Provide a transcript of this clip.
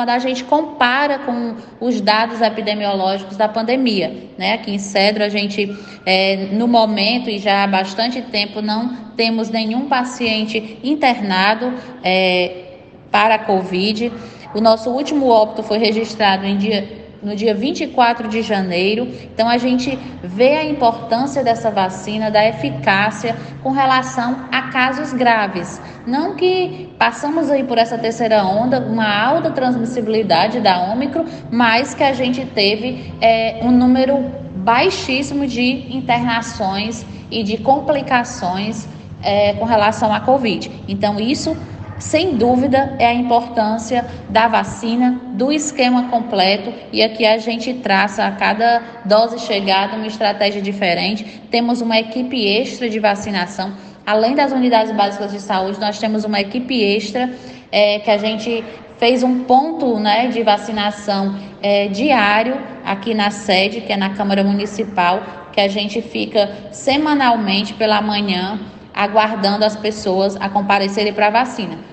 quando a gente compara com os dados epidemiológicos da pandemia. Né? Aqui em Cedro, a gente, é, no momento e já há bastante tempo, não temos nenhum paciente internado é, para a Covid. O nosso último óbito foi registrado em dia no dia 24 de janeiro. Então a gente vê a importância dessa vacina, da eficácia com relação a casos graves. Não que passamos aí por essa terceira onda, uma alta transmissibilidade da Ômicron, mas que a gente teve é, um número baixíssimo de internações e de complicações é, com relação à Covid. Então isso sem dúvida, é a importância da vacina, do esquema completo, e aqui a gente traça a cada dose chegada uma estratégia diferente. Temos uma equipe extra de vacinação. Além das unidades básicas de saúde, nós temos uma equipe extra é, que a gente fez um ponto né, de vacinação é, diário aqui na sede, que é na Câmara Municipal, que a gente fica semanalmente pela manhã aguardando as pessoas a comparecerem para a vacina.